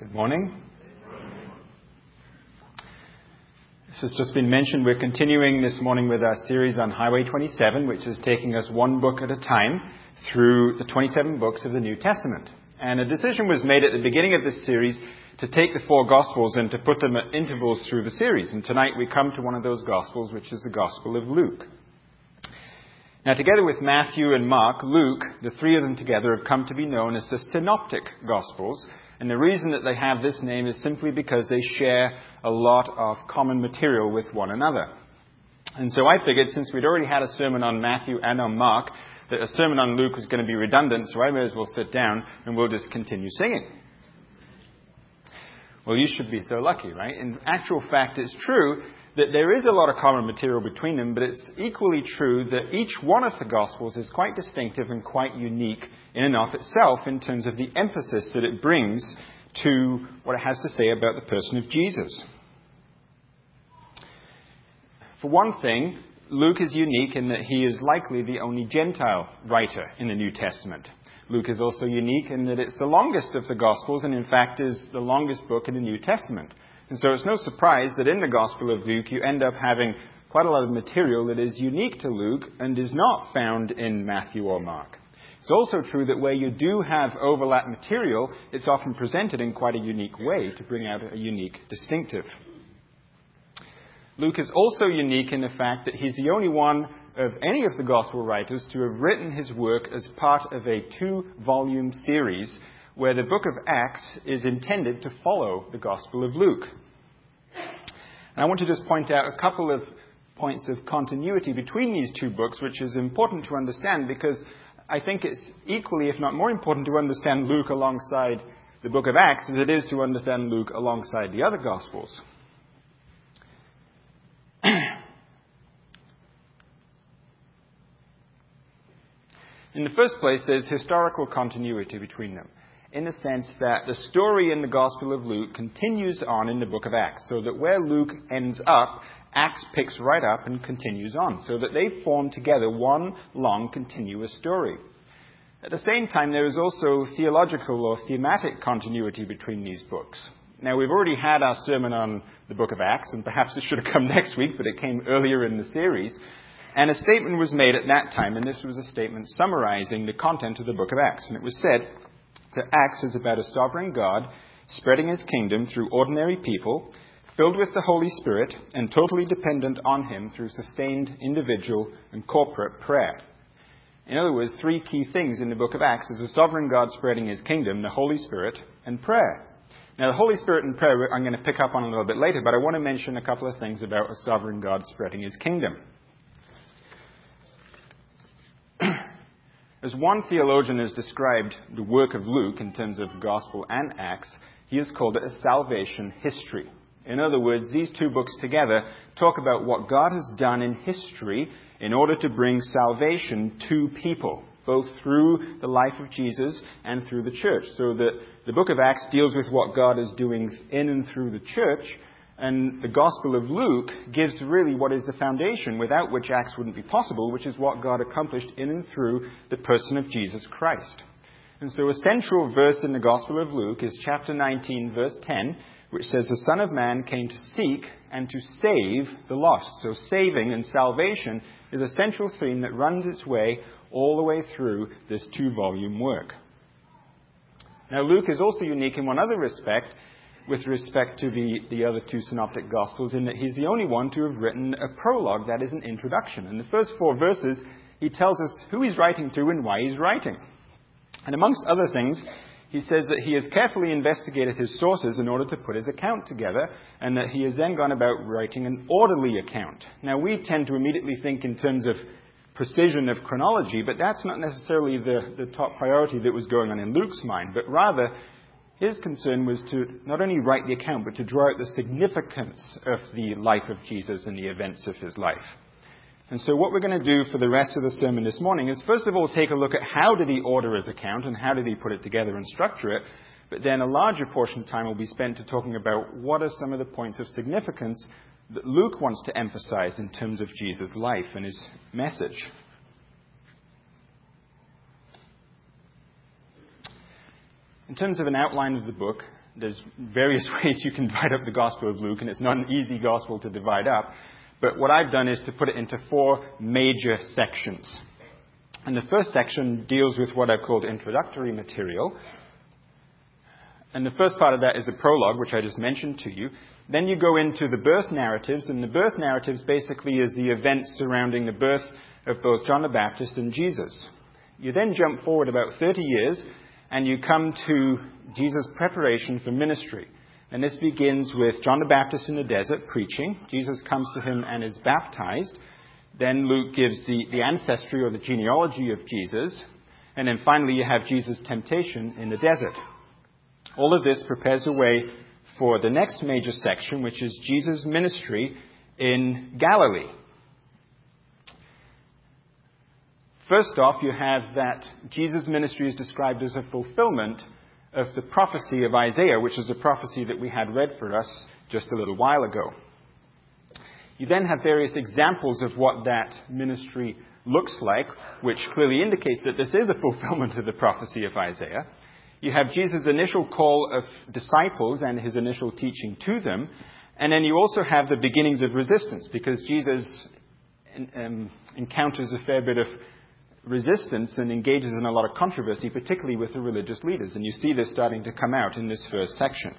Good morning. This has just been mentioned. We're continuing this morning with our series on Highway 27, which is taking us one book at a time through the 27 books of the New Testament. And a decision was made at the beginning of this series to take the four Gospels and to put them at intervals through the series. And tonight we come to one of those Gospels, which is the Gospel of Luke. Now, together with Matthew and Mark, Luke, the three of them together have come to be known as the Synoptic Gospels, and the reason that they have this name is simply because they share a lot of common material with one another. And so I figured since we'd already had a sermon on Matthew and on Mark, that a sermon on Luke was going to be redundant, so I may as well sit down and we'll just continue singing. Well, you should be so lucky, right? In actual fact, it's true that there is a lot of common material between them, but it's equally true that each one of the Gospels is quite distinctive and quite unique in and of itself in terms of the emphasis that it brings to what it has to say about the person of Jesus. For one thing, Luke is unique in that he is likely the only Gentile writer in the New Testament. Luke is also unique in that it's the longest of the Gospels and, in fact, is the longest book in the New Testament. And so it's no surprise that in the Gospel of Luke you end up having quite a lot of material that is unique to Luke and is not found in Matthew or Mark. It's also true that where you do have overlap material, it's often presented in quite a unique way to bring out a unique distinctive. Luke is also unique in the fact that he's the only one of any of the gospel writers to have written his work as part of a two volume series where the book of Acts is intended to follow the Gospel of Luke. And I want to just point out a couple of points of continuity between these two books, which is important to understand because I think it's equally, if not more important, to understand Luke alongside the book of Acts as it is to understand Luke alongside the other Gospels. In the first place, there's historical continuity between them in the sense that the story in the Gospel of Luke continues on in the book of Acts, so that where Luke ends up, Acts picks right up and continues on, so that they form together one long, continuous story. At the same time, there is also theological or thematic continuity between these books. Now, we've already had our sermon on the book of Acts, and perhaps it should have come next week, but it came earlier in the series. And a statement was made at that time, and this was a statement summarizing the content of the book of Acts. And it was said, that Acts is about a sovereign God spreading his kingdom through ordinary people, filled with the Holy Spirit, and totally dependent on him through sustained individual and corporate prayer. In other words, three key things in the book of Acts is a sovereign God spreading his kingdom, the Holy Spirit, and prayer. Now, the Holy Spirit and prayer I'm going to pick up on a little bit later, but I want to mention a couple of things about a sovereign God spreading his kingdom. As one theologian has described the work of Luke in terms of Gospel and Acts, he has called it a salvation history. In other words, these two books together talk about what God has done in history in order to bring salvation to people, both through the life of Jesus and through the church. So that the book of Acts deals with what God is doing in and through the church, and the Gospel of Luke gives really what is the foundation without which Acts wouldn't be possible, which is what God accomplished in and through the person of Jesus Christ. And so a central verse in the Gospel of Luke is chapter 19, verse 10, which says, The Son of Man came to seek and to save the lost. So saving and salvation is a central theme that runs its way all the way through this two volume work. Now, Luke is also unique in one other respect with respect to the, the other two synoptic gospels in that he's the only one to have written a prologue that is an introduction. In the first four verses, he tells us who he's writing to and why he's writing. And amongst other things, he says that he has carefully investigated his sources in order to put his account together, and that he has then gone about writing an orderly account. Now, we tend to immediately think in terms of precision of chronology, but that's not necessarily the, the top priority that was going on in Luke's mind, but rather his concern was to not only write the account, but to draw out the significance of the life of Jesus and the events of his life. And so what we're going to do for the rest of the sermon this morning is first of all take a look at how did he order his account and how did he put it together and structure it. But then a larger portion of time will be spent to talking about what are some of the points of significance that Luke wants to emphasize in terms of Jesus' life and his message. In terms of an outline of the book, there's various ways you can divide up the Gospel of Luke, and it's not an easy Gospel to divide up. But what I've done is to put it into four major sections. And the first section deals with what I've called introductory material. And the first part of that is a prologue, which I just mentioned to you. Then you go into the birth narratives, and the birth narratives basically is the events surrounding the birth of both John the Baptist and Jesus. You then jump forward about 30 years, and you come to Jesus' preparation for ministry. And this begins with John the Baptist in the desert preaching. Jesus comes to him and is baptized. Then Luke gives the, the ancestry or the genealogy of Jesus. And then finally, you have Jesus' temptation in the desert. All of this prepares the way for the next major section, which is Jesus' ministry in Galilee. First off, you have that Jesus' ministry is described as a fulfillment of the prophecy of Isaiah, which is a prophecy that we had read for us just a little while ago. You then have various examples of what that ministry looks like, which clearly indicates that this is a fulfillment of the prophecy of Isaiah. You have Jesus' initial call of disciples and his initial teaching to them. And then you also have the beginnings of resistance, because Jesus um, encounters a fair bit of resistance and engages in a lot of controversy, particularly with the religious leaders. And you see this starting to come out in this first section.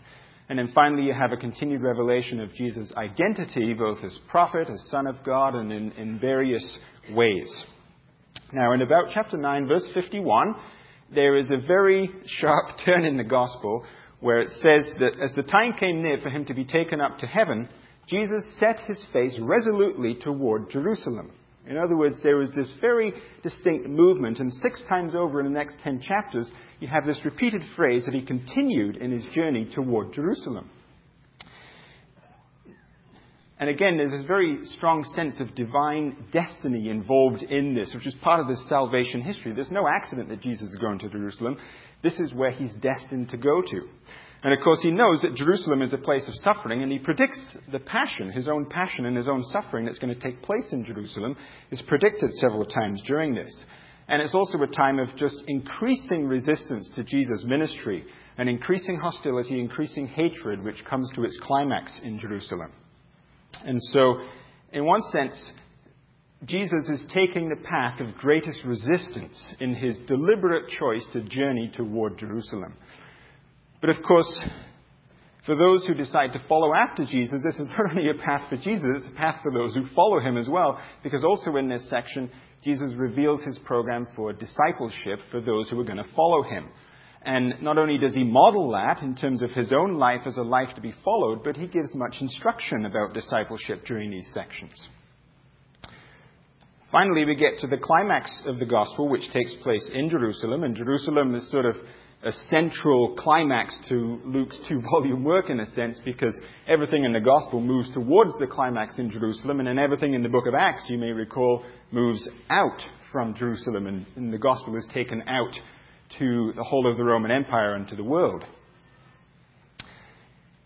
And then finally, you have a continued revelation of Jesus' identity, both as prophet, as Son of God, and in, in various ways. Now, in about chapter 9, verse 51, there is a very sharp turn in the gospel where it says that as the time came near for him to be taken up to heaven, Jesus set his face resolutely toward Jerusalem. In other words, there was this very distinct movement, and six times over in the next ten chapters, you have this repeated phrase that he continued in his journey toward Jerusalem. And again, there's this very strong sense of divine destiny involved in this, which is part of this salvation history. There's no accident that Jesus is going to Jerusalem. This is where he's destined to go to. And of course, he knows that Jerusalem is a place of suffering, and he predicts the passion, his own passion and his own suffering that's going to take place in Jerusalem, is predicted several times during this. And it's also a time of just increasing resistance to Jesus' ministry, and increasing hostility, increasing hatred, which comes to its climax in Jerusalem. And so, in one sense, Jesus is taking the path of greatest resistance in his deliberate choice to journey toward Jerusalem. But of course, for those who decide to follow after Jesus, this is not only a path for Jesus, it's a path for those who follow him as well, because also in this section, Jesus reveals his program for discipleship for those who are going to follow him. And not only does he model that in terms of his own life as a life to be followed, but he gives much instruction about discipleship during these sections. Finally, we get to the climax of the gospel, which takes place in Jerusalem, and Jerusalem is sort of a central climax to Luke's two volume work in a sense because everything in the gospel moves towards the climax in Jerusalem and then everything in the book of Acts, you may recall, moves out from Jerusalem and, and the gospel is taken out to the whole of the Roman Empire and to the world.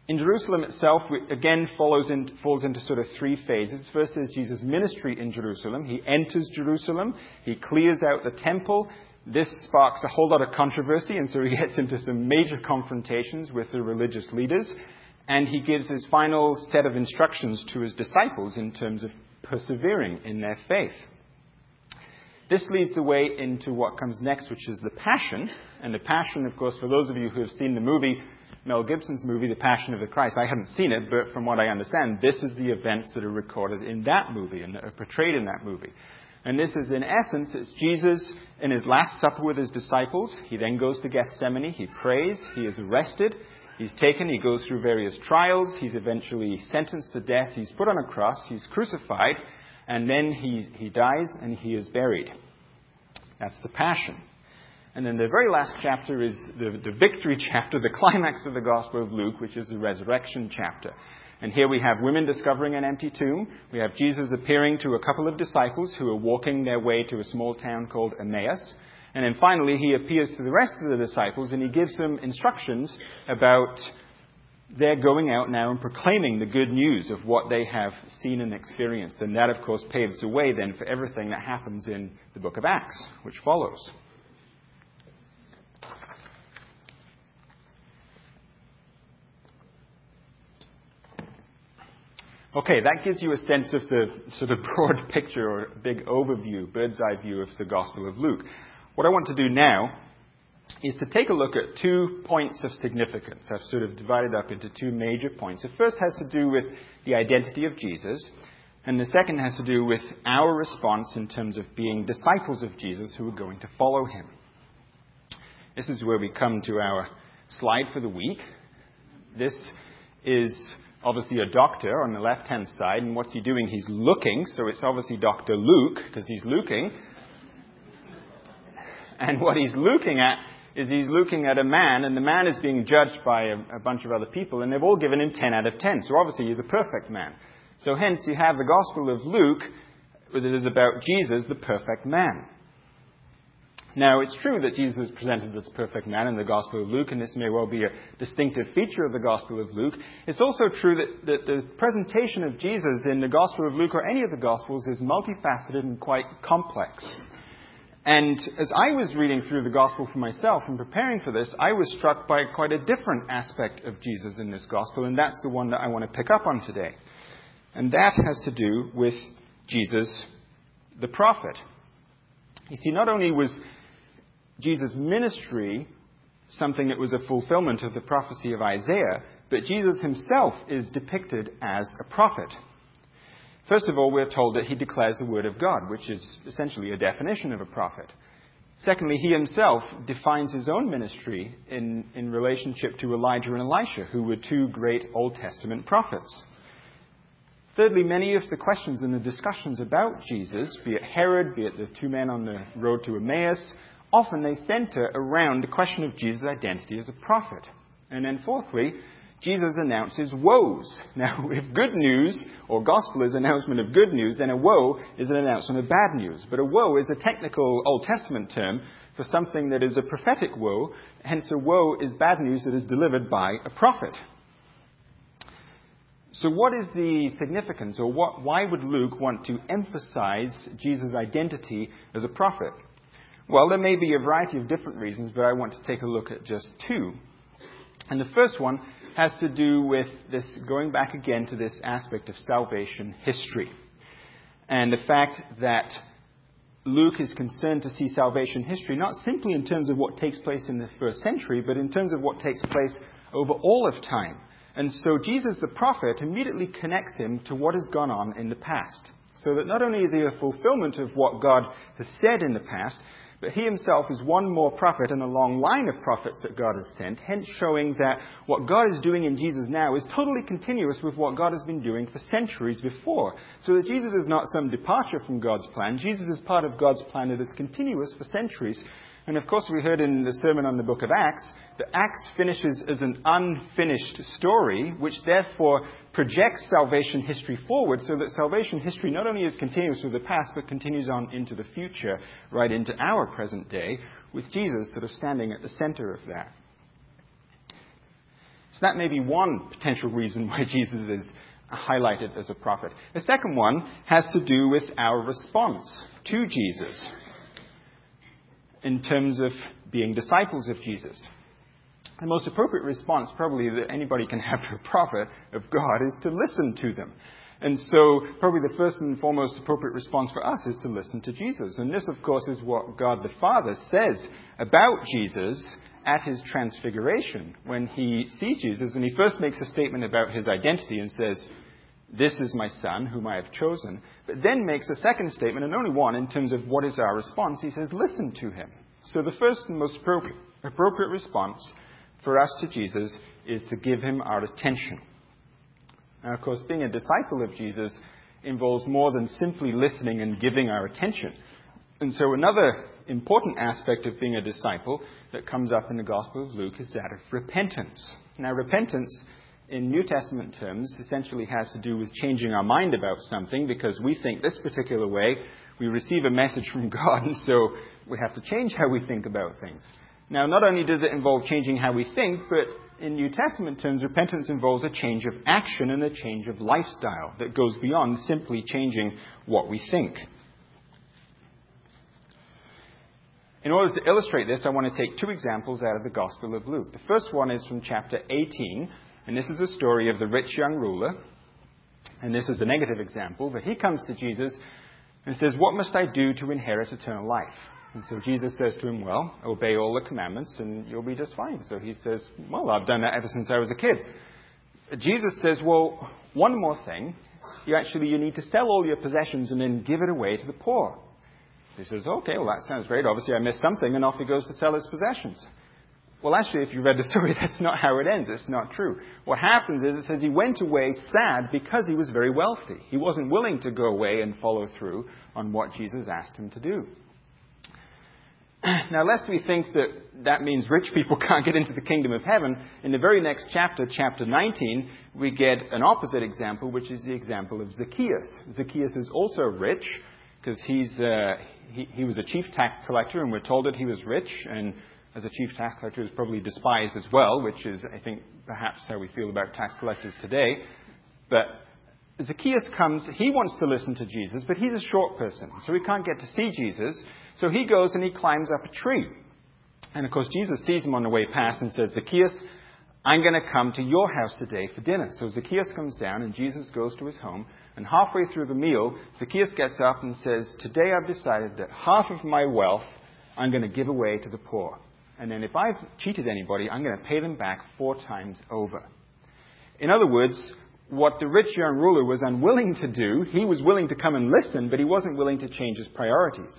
In Jerusalem itself, again follows in, falls into sort of three phases. First is Jesus' ministry in Jerusalem. He enters Jerusalem. He clears out the temple. This sparks a whole lot of controversy, and so he gets into some major confrontations with the religious leaders. And he gives his final set of instructions to his disciples in terms of persevering in their faith. This leads the way into what comes next, which is the Passion. And the Passion, of course, for those of you who have seen the movie, Mel Gibson's movie, The Passion of the Christ, I haven't seen it, but from what I understand, this is the events that are recorded in that movie and are portrayed in that movie. And this is, in essence, it's Jesus in his last supper with his disciples. He then goes to Gethsemane. He prays. He is arrested. He's taken. He goes through various trials. He's eventually sentenced to death. He's put on a cross. He's crucified. And then he, he dies and he is buried. That's the Passion. And then the very last chapter is the, the victory chapter, the climax of the Gospel of Luke, which is the resurrection chapter. And here we have women discovering an empty tomb. We have Jesus appearing to a couple of disciples who are walking their way to a small town called Emmaus. And then finally, he appears to the rest of the disciples and he gives them instructions about their going out now and proclaiming the good news of what they have seen and experienced. And that, of course, paves the way then for everything that happens in the book of Acts, which follows. Okay, that gives you a sense of the sort of broad picture or big overview, bird's eye view of the Gospel of Luke. What I want to do now is to take a look at two points of significance. I've sort of divided up into two major points. The first has to do with the identity of Jesus, and the second has to do with our response in terms of being disciples of Jesus who are going to follow him. This is where we come to our slide for the week. This is obviously a doctor on the left hand side, and what's he doing? He's looking, so it's obviously Dr. Luke, because he's looking. And what he's looking at is he's looking at a man, and the man is being judged by a, a, bunch of other people, and they've all given him 10 out of 10. So obviously he's a perfect man. So hence you have the Gospel of Luke that is about Jesus, the perfect man. Now, it's true that Jesus is presented as a perfect man in the Gospel of Luke, and this may well be a distinctive feature of the Gospel of Luke. It's also true that, that the presentation of Jesus in the Gospel of Luke or any of the Gospels is multifaceted and quite complex. And as I was reading through the gospel for myself and preparing for this, I was struck by quite a different aspect of Jesus in this gospel, and that's the one that I want to pick up on today. And that has to do with Jesus the prophet. You see, not only was Jesus' ministry something that was a fulfillment of the prophecy of Isaiah, but Jesus himself is depicted as a prophet. First of all, we're told that he declares the word of God, which is essentially a definition of a prophet. Secondly, he himself defines his own ministry in, in relationship to Elijah and Elisha, who were two great Old Testament prophets. Thirdly, many of the questions and the discussions about Jesus, be it Herod, be it the two men on the road to Emmaus, often they center around the question of Jesus' identity as a prophet. And then fourthly, Jesus announces woes. Now, if good news or gospel is announcement of good news, then a woe is an announcement of bad news. But a woe is a technical Old Testament term for something that is a prophetic woe. Hence, a woe is bad news that is delivered by a prophet. So, what is the significance, or what, why would Luke want to emphasize Jesus' identity as a prophet? Well, there may be a variety of different reasons, but I want to take a look at just two. And the first one has to do with this, going back again to this aspect of salvation history. And the fact that Luke is concerned to see salvation history not simply in terms of what takes place in the first century, but in terms of what takes place over all of time. And so Jesus the prophet immediately connects him to what has gone on in the past. So that not only is he a fulfillment of what God has said in the past, but he himself is one more prophet in a long line of prophets that God has sent, hence showing that what God is doing in Jesus now is totally continuous with what God has been doing for centuries before. So that Jesus is not some departure from God's plan. Jesus is part of God's plan that is continuous for centuries and of course, we heard in the sermon on the book of Acts that Acts finishes as an unfinished story, which therefore projects salvation history forward, so that salvation history not only is continuous with the past, but continues on into the future, right into our present day, with Jesus sort of standing at the center of that. So that may be one potential reason why Jesus is highlighted as a prophet. The second one has to do with our response to Jesus in terms of being disciples of Jesus. The most appropriate response, probably, that anybody can have to a prophet of God is to listen to them. And so, probably the first and foremost appropriate response for us is to listen to Jesus. And this, of course, is what God the Father says about Jesus at his transfiguration when he sees Jesus. And he first makes a statement about his identity and says, this is my son, whom I have chosen. But then makes a second statement, and only one, in terms of what is our response. He says, Listen to him. So the first and most appropriate response for us to Jesus is to give him our attention. Now, of course, being a disciple of Jesus involves more than simply listening and giving our attention. And so, another important aspect of being a disciple that comes up in the Gospel of Luke is that of repentance. Now, repentance in New Testament terms, essentially has to do with changing our mind about something because we think this particular way. We receive a message from God, and so we have to change how we think about things. Now, not only does it involve changing how we think, but in New Testament terms, repentance involves a change of action and a change of lifestyle that goes beyond simply changing what we think. In order to illustrate this, I want to take two examples out of the Gospel of Luke. The first one is from chapter 18, and this is a story of the rich young ruler. And this is a negative example, but he comes to Jesus and says, What must I do to inherit eternal life? And so Jesus says to him, Well, obey all the commandments and you'll be just fine. So he says, Well, I've done that ever since I was a kid. Jesus says, Well, one more thing. You actually you need to sell all your possessions and then give it away to the poor. He says, Okay, well that sounds great. Obviously I missed something, and off he goes to sell his possessions. Well, actually, if you read the story, that's not how it ends. It's not true. What happens is it says he went away sad because he was very wealthy. He wasn't willing to go away and follow through on what Jesus asked him to do. Now, lest we think that that means rich people can't get into the kingdom of heaven, in the very next chapter, chapter 19, we get an opposite example, which is the example of Zacchaeus. Zacchaeus is also rich because he's, uh, he, he was a chief tax collector, and we're told that he was rich, and as a chief tax collector is probably despised as well, which is, I think, perhaps how we feel about tax collectors today. But Zacchaeus comes, he wants to listen to Jesus, but he's a short person, so he can't get to see Jesus. So he goes and he climbs up a tree. And of course, Jesus sees him on the way past and says, Zacchaeus, I'm going to come to your house today for dinner. So Zacchaeus comes down and Jesus goes to his home. And halfway through the meal, Zacchaeus gets up and says, Today I've decided that half of my wealth I'm going to give away to the poor. And then if I've cheated anybody, I'm going to pay them back four times over. In other words, what the rich young ruler was unwilling to do, he was willing to come and listen, but he wasn't willing to change his priorities.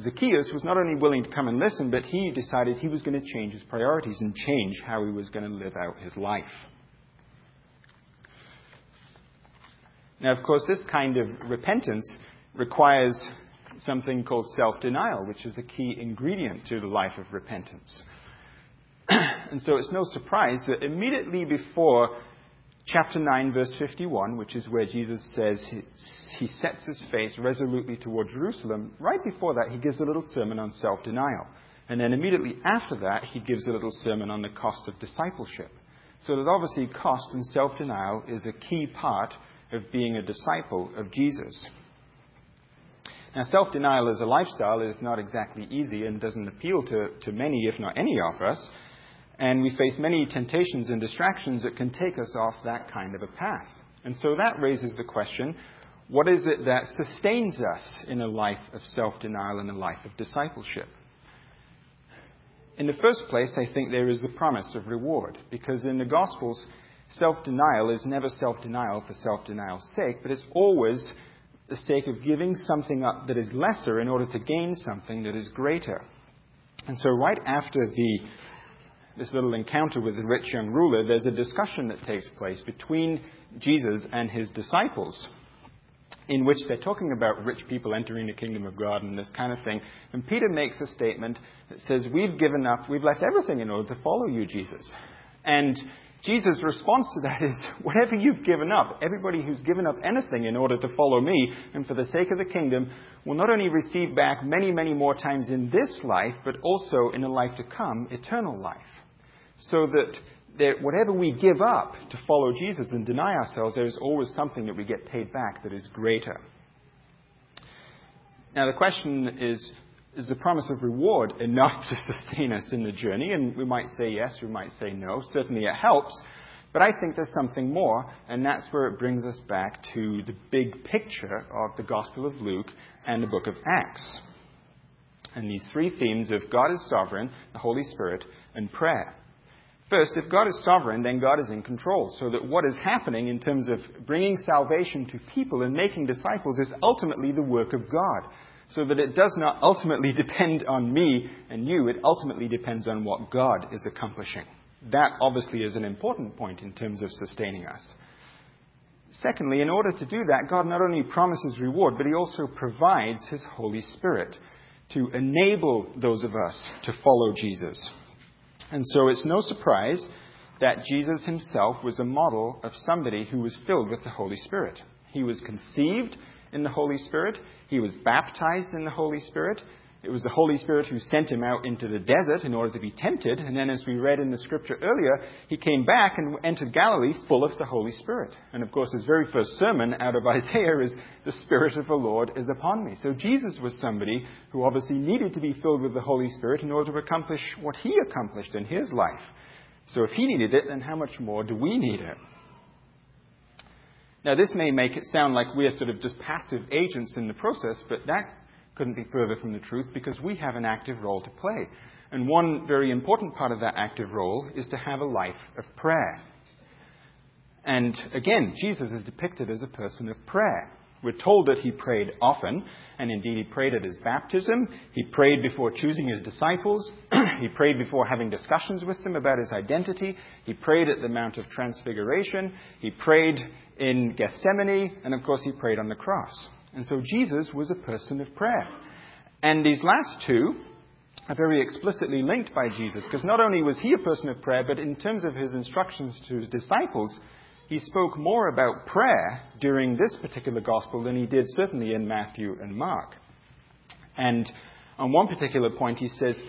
Zacchaeus was not only willing to come and listen, but he decided he was going to change his priorities and change how he was going to live out his life. Now, of course, this kind of repentance requires something called self denial, which is a key ingredient to the life of repentance. and so it's no surprise that immediately before chapter 9, verse 51, which is where Jesus says he, he sets his face resolutely toward Jerusalem, right before that, he gives a little sermon on self denial. And then immediately after that, he gives a little sermon on the cost of discipleship. So that obviously cost and self denial is a key part of being a disciple of Jesus. Now, self denial as a lifestyle is not exactly easy and doesn't appeal to, to many, if not any of us. And we face many temptations and distractions that can take us off that kind of a path. And so that raises the question what is it that sustains us in a life of self denial and a life of discipleship? In the first place, I think there is the promise of reward, because in the Gospels, self denial is never self denial for self denial's sake, but it's always the sake of giving something up that is lesser in order to gain something that is greater. And so, right after the, this little encounter with the rich young ruler, there's a discussion that takes place between Jesus and his disciples, in which they're talking about rich people entering the kingdom of God and this kind of thing. And Peter makes a statement that says, We've given up, we've left everything in order to follow you, Jesus. And Jesus' response to that is, whatever you've given up, everybody who's given up anything in order to follow me and for the sake of the kingdom will not only receive back many, many more times in this life, but also in the life to come, eternal life. So that, that whatever we give up to follow Jesus and deny ourselves, there is always something that we get paid back that is greater. Now the question is, is the promise of reward enough to sustain us in the journey? And we might say yes, we might say no. Certainly it helps. But I think there's something more, and that's where it brings us back to the big picture of the Gospel of Luke and the book of Acts. And these three themes of God is sovereign, the Holy Spirit, and prayer. First, if God is sovereign, then God is in control, so that what is happening in terms of bringing salvation to people and making disciples is ultimately the work of God so that it does not ultimately depend on me and you, it ultimately depends on what God is accomplishing. That obviously is an important point in terms of sustaining us. Secondly, in order to do that, God not only promises reward, but He also provides His Holy Spirit to enable those of us to follow Jesus. And so it's no surprise that Jesus himself was a model of somebody who was filled with the Holy Spirit. He was conceived in the Holy Spirit. He was baptized in the Holy Spirit. It was the Holy Spirit who sent him out into the desert in order to be tempted. And then, as we read in the scripture earlier, he came back and entered Galilee full of the Holy Spirit. And of course, his very first sermon out of Isaiah is, The Spirit of the Lord is upon me. So Jesus was somebody who obviously needed to be filled with the Holy Spirit in order to accomplish what he accomplished in his life. So if he needed it, then how much more do we need it? Now, this may make it sound like we're sort of just passive agents in the process, but that couldn't be further from the truth because we have an active role to play. And one very important part of that active role is to have a life of prayer. And again, Jesus is depicted as a person of prayer. We're told that he prayed often, and indeed he prayed at his baptism. He prayed before choosing his disciples. he prayed before having discussions with them about his identity. He prayed at the Mount of Transfiguration. He prayed in Gethsemane, and of course he prayed on the cross. And so Jesus was a person of prayer. And these last two are very explicitly linked by Jesus, because not only was he a person of prayer, but in terms of his instructions to his disciples, he spoke more about prayer during this particular gospel than he did certainly in Matthew and Mark. And on one particular point, he says,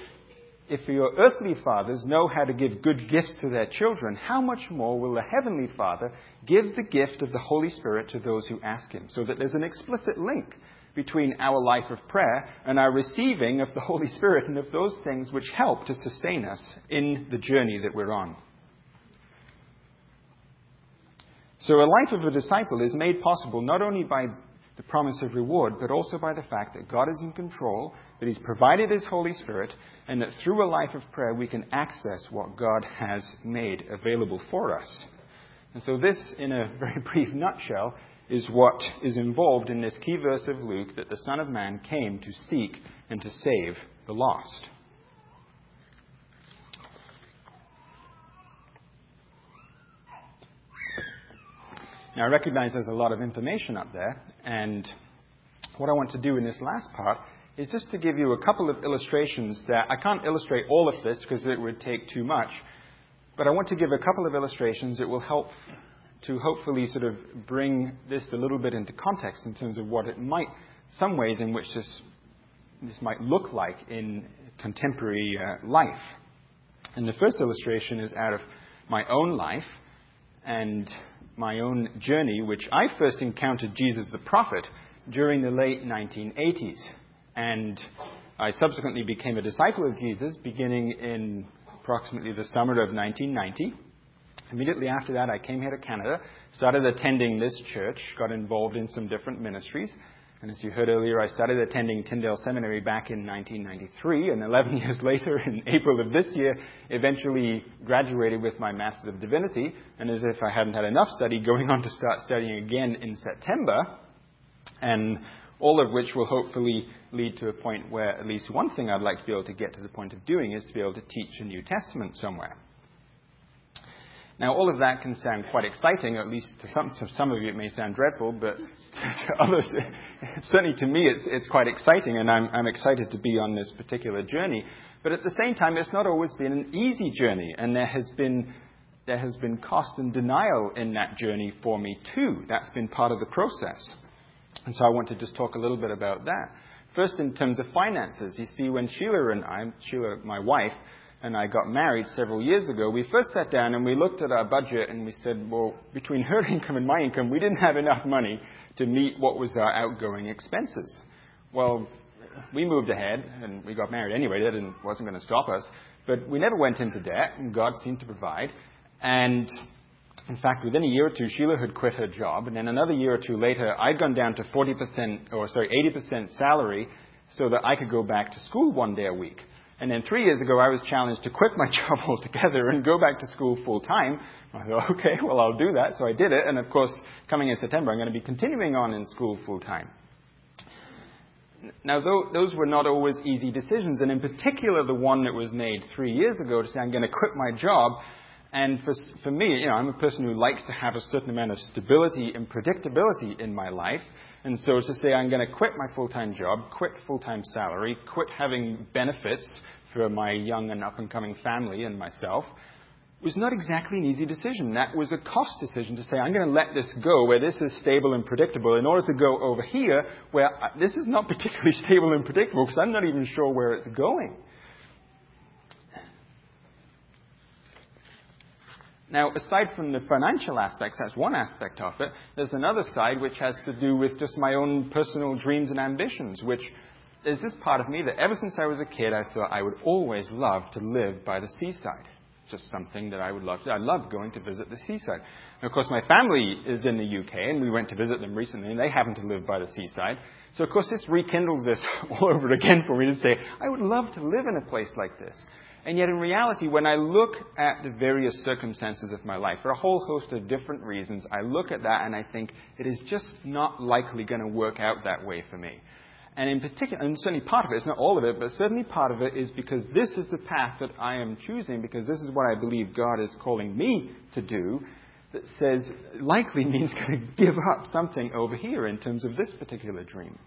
If your earthly fathers know how to give good gifts to their children, how much more will the Heavenly Father give the gift of the Holy Spirit to those who ask Him? So that there's an explicit link between our life of prayer and our receiving of the Holy Spirit and of those things which help to sustain us in the journey that we're on. So a life of a disciple is made possible not only by the promise of reward, but also by the fact that God is in control, that He's provided His Holy Spirit, and that through a life of prayer we can access what God has made available for us. And so, this, in a very brief nutshell, is what is involved in this key verse of Luke that the Son of Man came to seek and to save the lost. Now, I recognize there's a lot of information up there, and what I want to do in this last part is just to give you a couple of illustrations that I can't illustrate all of this because it would take too much, but I want to give a couple of illustrations that will help to hopefully sort of bring this a little bit into context in terms of what it might, some ways in which this, this might look like in contemporary uh, life. And the first illustration is out of my own life, and my own journey, which I first encountered Jesus the prophet during the late 1980s. And I subsequently became a disciple of Jesus beginning in approximately the summer of 1990. Immediately after that, I came here to Canada, started attending this church, got involved in some different ministries, and as you heard earlier, I started attending Tyndale Seminary back in 1993, and 11 years later, in April of this year, eventually graduated with my Master's of Divinity, and as if I hadn't had enough study, going on to start studying again in September, and all of which will hopefully lead to a point where at least one thing I'd like to be able to get to the point of doing is to be able to teach a New Testament somewhere. Now, all of that can sound quite exciting, at least to some, to some of you it may sound dreadful, but to, to others, certainly to me, it's, it's quite exciting, and I'm, I'm excited to be on this particular journey. But at the same time, it's not always been an easy journey, and there has been, there has been cost and denial in that journey for me too. That's been part of the process. And so I want to just talk a little bit about that. First, in terms of finances, you see, when Sheila and I, Sheila, my wife, and I got married several years ago, we first sat down and we looked at our budget and we said, well, between her income and my income, we didn't have enough money to meet what was our outgoing expenses. Well, we moved ahead and we got married anyway. That wasn't going to stop us. But we never went into debt and God seemed to provide. And in fact, within a year or two, Sheila had quit her job. And then another year or two later, I'd gone down to 40% or sorry, 80% salary so that I could go back to school one day a week. And then three years ago, I was challenged to quit my job altogether and go back to school full time. I thought, okay, well, I'll do that. So I did it. And of course, coming in September, I'm going to be continuing on in school full time. Now, those were not always easy decisions, and in particular, the one that was made three years ago to say, I'm going to quit my job. And for, for me, you know, I'm a person who likes to have a certain amount of stability and predictability in my life. And so to say I'm going to quit my full-time job, quit full-time salary, quit having benefits for my young and up-and-coming family and myself, was not exactly an easy decision. That was a cost decision to say, I'm going to let this go where this is stable and predictable in order to go over here where uh, this is not particularly stable and predictable because I'm not even sure where it's going. Now, aside from the financial aspects, that's one aspect of it, there's another side which has to do with just my own personal dreams and ambitions, which there's this part of me that ever since I was a kid, I thought I would always love to live by the seaside. just something that I would love to. I love going to visit the seaside. And of course, my family is in the UK, and we went to visit them recently, and they happen to live by the seaside. So, of course, this rekindles this all over again for me to say, I would love to live in a place like this. And yet, in reality, when I look at the various circumstances of my life, for a whole host of different reasons, I look at that and I think it is just not likely going to work out that way for me. And in particular, and certainly part of it, it's not all of it, but certainly part of it is because this is the path that I am choosing, because this is what I believe God is calling me to do, that says likely means going to give up something over here in terms of this particular dream.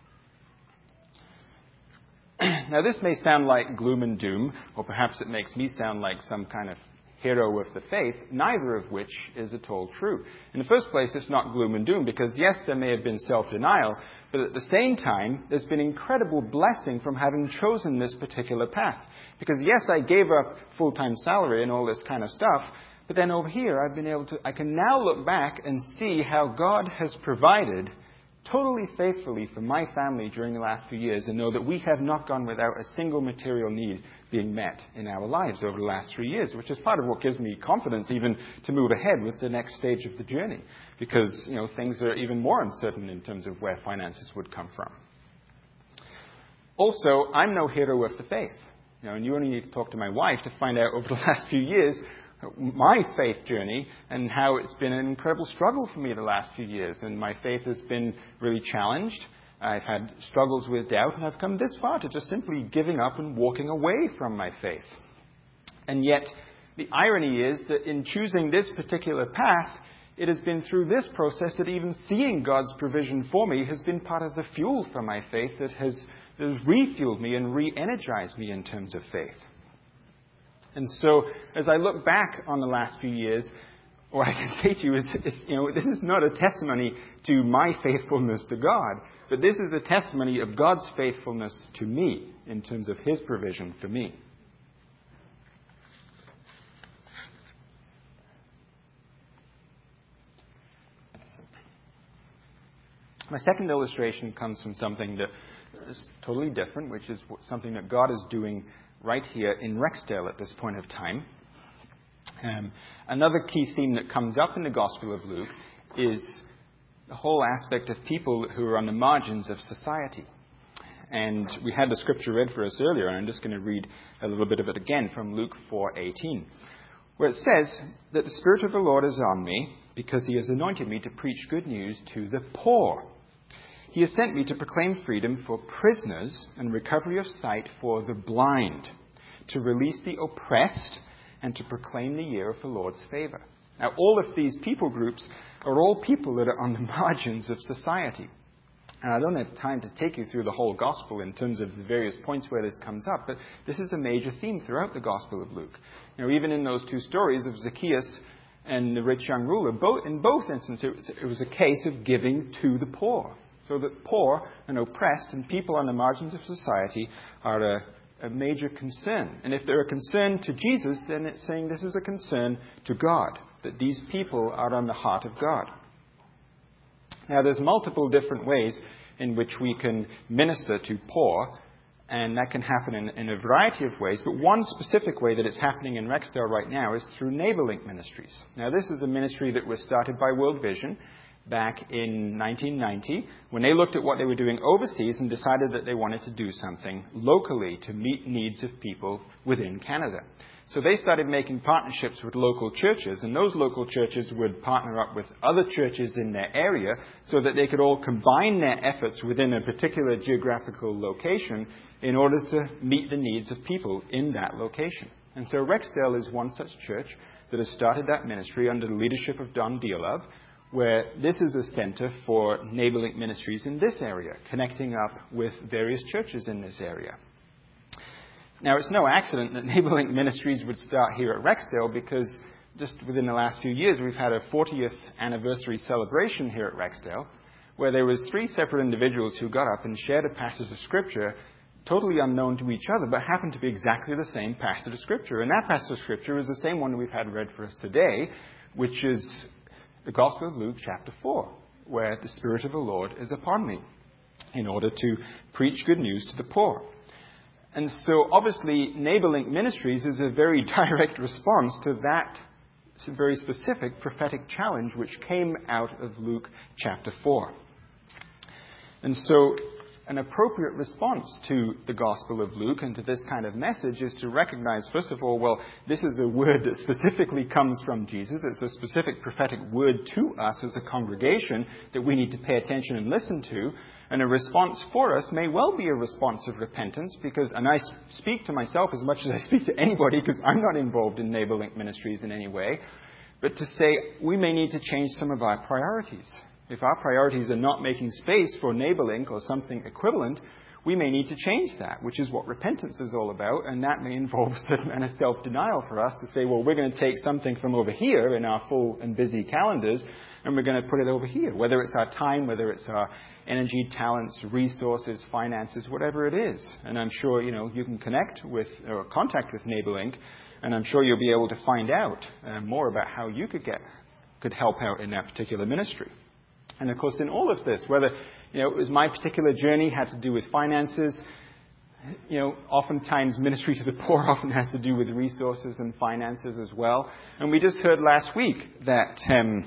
now, this may sound like gloom and doom, or perhaps it makes me sound like some kind of hero of the faith, neither of which is at all true. In the first place, it's not gloom and doom because, yes, there may have been self denial, but at the same time, there's been incredible blessing from having chosen this particular path. Because, yes, I gave up full time salary and all this kind of stuff, but then over here, I've been able to, I can now look back and see how God has provided totally faithfully for my family during the last few years and know that we have not gone without a single material need being met in our lives over the last three years, which is part of what gives me confidence even to move ahead with the next stage of the journey because, you know, things are even more uncertain in terms of where finances would come from. Also, I'm no hero of the faith. You know, and you only need to talk to my wife to find out over the last few years my faith journey and how it's been an incredible struggle for me the last few years. And my faith has been really challenged. I've had struggles with doubt, and I've come this far to just simply giving up and walking away from my faith. And yet, the irony is that in choosing this particular path, it has been through this process that even seeing God's provision for me has been part of the fuel for my faith that has, that has refueled me and re energized me in terms of faith. And so, as I look back on the last few years, what I can say to you is, is, you know, this is not a testimony to my faithfulness to God, but this is a testimony of God's faithfulness to me in terms of His provision for me. My second illustration comes from something that is totally different, which is something that God is doing right here in Rexdale at this point of time. Um, another key theme that comes up in the Gospel of Luke is the whole aspect of people who are on the margins of society. And we had the scripture read for us earlier, and I'm just going to read a little bit of it again from Luke 4:18, where it says that the Spirit of the Lord is on me because He has anointed me to preach good news to the poor. He has sent me to proclaim freedom for prisoners and recovery of sight for the blind, to release the oppressed, and to proclaim the year of the Lord's favor. Now, all of these people groups are all people that are on the margins of society. And I don't have time to take you through the whole gospel in terms of the various points where this comes up, but this is a major theme throughout the gospel of Luke. You know, even in those two stories of Zacchaeus and the rich young ruler, both, in both instances, it was, it was a case of giving to the poor. So that poor and oppressed and people on the margins of society are a, a major concern. And if they're a concern to Jesus, then it's saying this is a concern to God, that these people are on the heart of God. Now, there's multiple different ways in which we can minister to poor, and that can happen in, in, a variety of ways. But one specific way that it's happening in Rexdale right now is through NeighborLink Ministries. Now, this is a ministry that was started by World Vision back in 1990 when they looked at what they were doing overseas and decided that they wanted to do something locally to meet needs of people within Canada. So they started making partnerships with local churches, and those local churches would partner up with other churches in their area so that they could all combine their efforts within a particular geographical location in order to meet the needs of people in that location. And so Rexdale is one such church that has started that ministry under the leadership of Don Dialov, where this is a center for NeighborLink Ministries in this area, connecting up with various churches in this area. Now, it's no accident that NeighborLink Ministries would start here at Rexdale because just within the last few years, we've had a 40th anniversary celebration here at Rexdale, where there was three separate individuals who got up and shared a passage of Scripture totally unknown to each other, but happened to be exactly the same passage of Scripture. And that passage of Scripture is the same one we've had read for us today, which is the Gospel of Luke, chapter 4, where the Spirit of the Lord is upon me in order to preach good news to the poor. And so, obviously, NeighborLink Ministries is a very direct response to that very specific prophetic challenge which came out of Luke chapter 4. And so, an appropriate response to the Gospel of Luke and to this kind of message is to recognize, first of all, well, this is a word that specifically comes from Jesus. It's a specific prophetic word to us as a congregation that we need to pay attention and listen to. And a response for us may well be a response of repentance because, and I speak to myself as much as I speak to anybody because I'm not involved in NeighborLink Ministries in any way, but to say we may need to change some of our priorities. If our priorities are not making space for NeighborLink or something equivalent, we may need to change that, which is what repentance is all about, and that may involve a certain amount of self-denial for us to say, well, we're going to take something from over here in our full and busy calendars, and we're going to put it over here, whether it's our time, whether it's our energy, talents, resources, finances, whatever it is. And I'm sure, you know, you can connect with or contact with NeighborLink, and I'm sure you'll be able to find out uh, more about how you could get, could help out in that particular ministry. And of course, in all of this, whether you know, it was my particular journey had to do with finances, you know, oftentimes ministry to the poor often has to do with resources and finances as well. And we just heard last week that, um,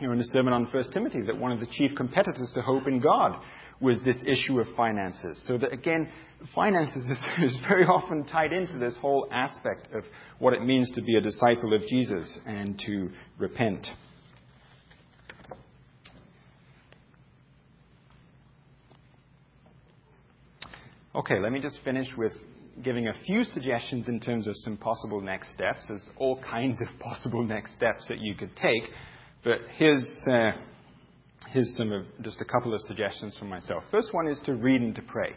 you know, in the sermon on First Timothy, that one of the chief competitors to hope in God was this issue of finances. So that again, finances is, is very often tied into this whole aspect of what it means to be a disciple of Jesus and to repent. Okay, let me just finish with giving a few suggestions in terms of some possible next steps. There's all kinds of possible next steps that you could take, but here's, uh, here's some of, just a couple of suggestions from myself. First one is to read and to pray.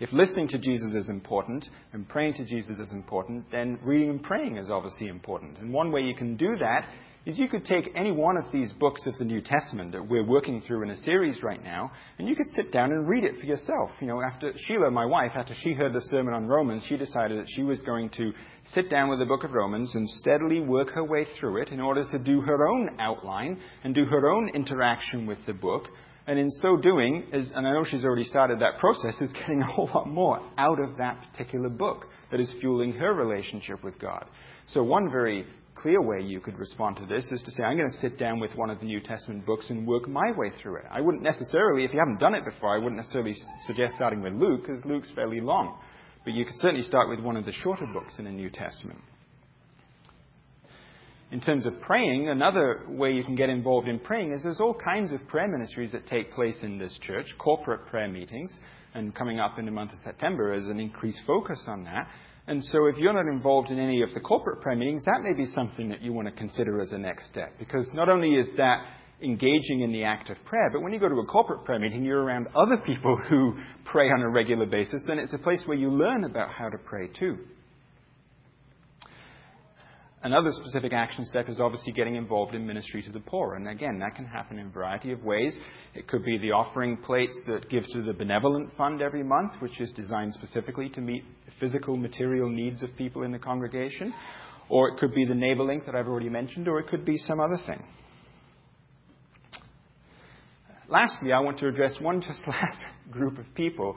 If listening to Jesus is important and praying to Jesus is important, then reading and praying is obviously important. And one way you can do that is you could take any one of these books of the New Testament that we're working through in a series right now, and you could sit down and read it for yourself. You know, after Sheila, my wife, after she heard the sermon on Romans, she decided that she was going to sit down with the book of Romans and steadily work her way through it in order to do her own outline and do her own interaction with the book. And in so doing, is, and I know she's already started that process, is getting a whole lot more out of that particular book that is fueling her relationship with God. So one very clear way you could respond to this is to say, I'm going to sit down with one of the New Testament books and work my way through it. I wouldn't necessarily, if you haven't done it before, I wouldn't necessarily suggest starting with Luke, because Luke's fairly long. But you could certainly start with one of the shorter books in the New Testament. In terms of praying, another way you can get involved in praying is there's all kinds of prayer ministries that take place in this church, corporate prayer meetings, and coming up in the month of September is an increased focus on that. And so if you're not involved in any of the corporate prayer meetings, that may be something that you want to consider as a next step. Because not only is that engaging in the act of prayer, but when you go to a corporate prayer meeting, you're around other people who pray on a regular basis, and it's a place where you learn about how to pray too. Another specific action step is obviously getting involved in ministry to the poor. And again, that can happen in a variety of ways. It could be the offering plates that give to the Benevolent Fund every month, which is designed specifically to meet physical, material needs of people in the congregation. Or it could be the NeighborLink that I've already mentioned, or it could be some other thing. Lastly, I want to address one just last group of people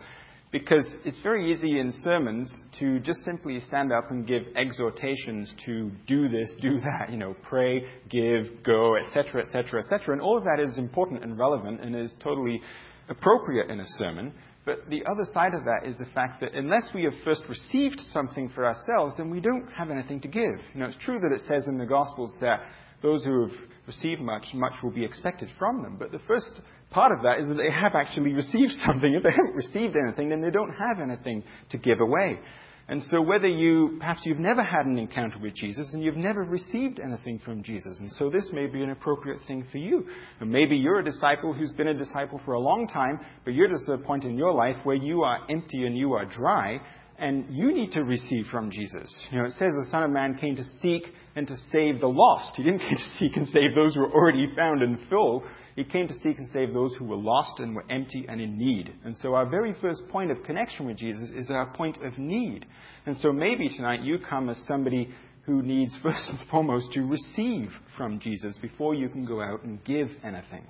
because it's very easy in sermons to just simply stand up and give exhortations to do this, do that, you know, pray, give, go, etc., etc., etc. And all of that is important and relevant and is totally appropriate in a sermon. But the other side of that is the fact that unless we have first received something for ourselves, then we don't have anything to give. You know, it's true that it says in the Gospels that those who have received much, much will be expected from them. But the first part of that is that they have actually received something. If they haven't received anything, then they don't have anything to give away. And so whether you, perhaps you've never had an encounter with Jesus and you've never received anything from Jesus, and so this may be an appropriate thing for you. And maybe you're a disciple who's been a disciple for a long time, but you're just at a point in your life where you are empty and you are dry, and you need to receive from Jesus. You know, it says the Son of Man came to seek and to save the lost. He didn't come to seek and save those who were already found and full. He came to seek and save those who were lost and were empty and in need. And so our very first point of connection with Jesus is our point of need. And so maybe tonight you come as somebody who needs first and foremost to receive from Jesus before you can go out and give anything.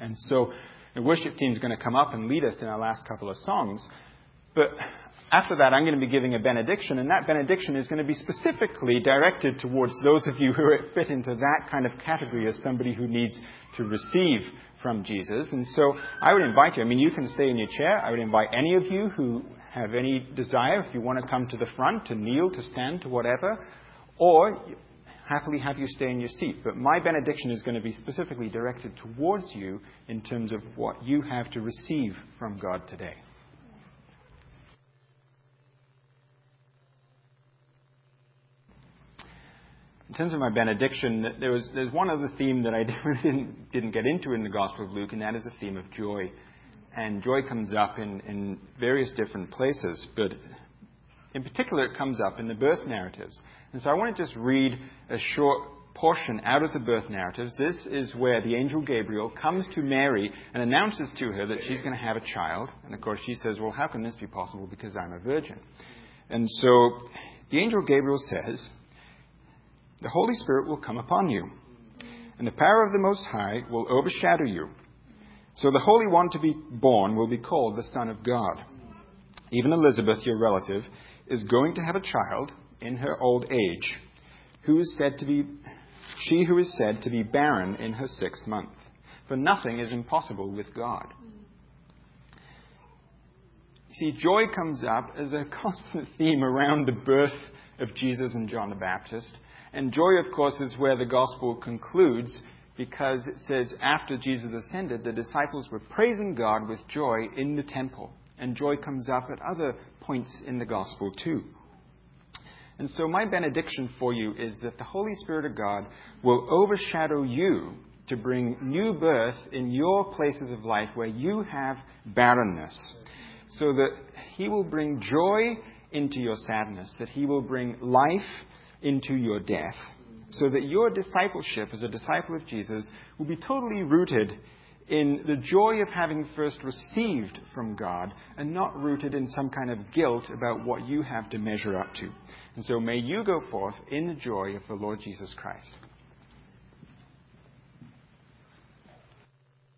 And so the worship team is going to come up and lead us in our last couple of songs. But after that, I'm going to be giving a benediction, and that benediction is going to be specifically directed towards those of you who fit into that kind of category as somebody who needs to receive from Jesus. And so I would invite you, I mean, you can stay in your chair. I would invite any of you who have any desire, if you want to come to the front, to kneel, to stand, to whatever, or happily have you stay in your seat. But my benediction is going to be specifically directed towards you in terms of what you have to receive from God today. In terms of my benediction, there was there's one other theme that I didn't, didn't get into in the Gospel of Luke, and that is the theme of joy. And joy comes up in, in various different places, but in particular, it comes up in the birth narratives. And so I want to just read a short portion out of the birth narratives. This is where the angel Gabriel comes to Mary and announces to her that she's going to have a child. And of course, she says, Well, how can this be possible? Because I'm a virgin. And so the angel Gabriel says, The Holy Spirit will come upon you, and the power of the Most High will overshadow you. So the Holy One to be born will be called the Son of God. Even Elizabeth, your relative, is going to have a child in her old age, who is said to be she who is said to be barren in her sixth month. For nothing is impossible with God. You see, joy comes up as a constant theme around the birth of Jesus and John the Baptist. And joy, of course, is where the gospel concludes because it says after Jesus ascended, the disciples were praising God with joy in the temple. And joy comes up at other points in the gospel too. And so, my benediction for you is that the Holy Spirit of God will overshadow you to bring new birth in your places of life where you have barrenness. So that He will bring joy into your sadness, that He will bring life into your death, so that your discipleship as a disciple of Jesus will be totally rooted in the joy of having first received from God and not rooted in some kind of guilt about what you have to measure up to. And so may you go forth in the joy of the Lord Jesus Christ.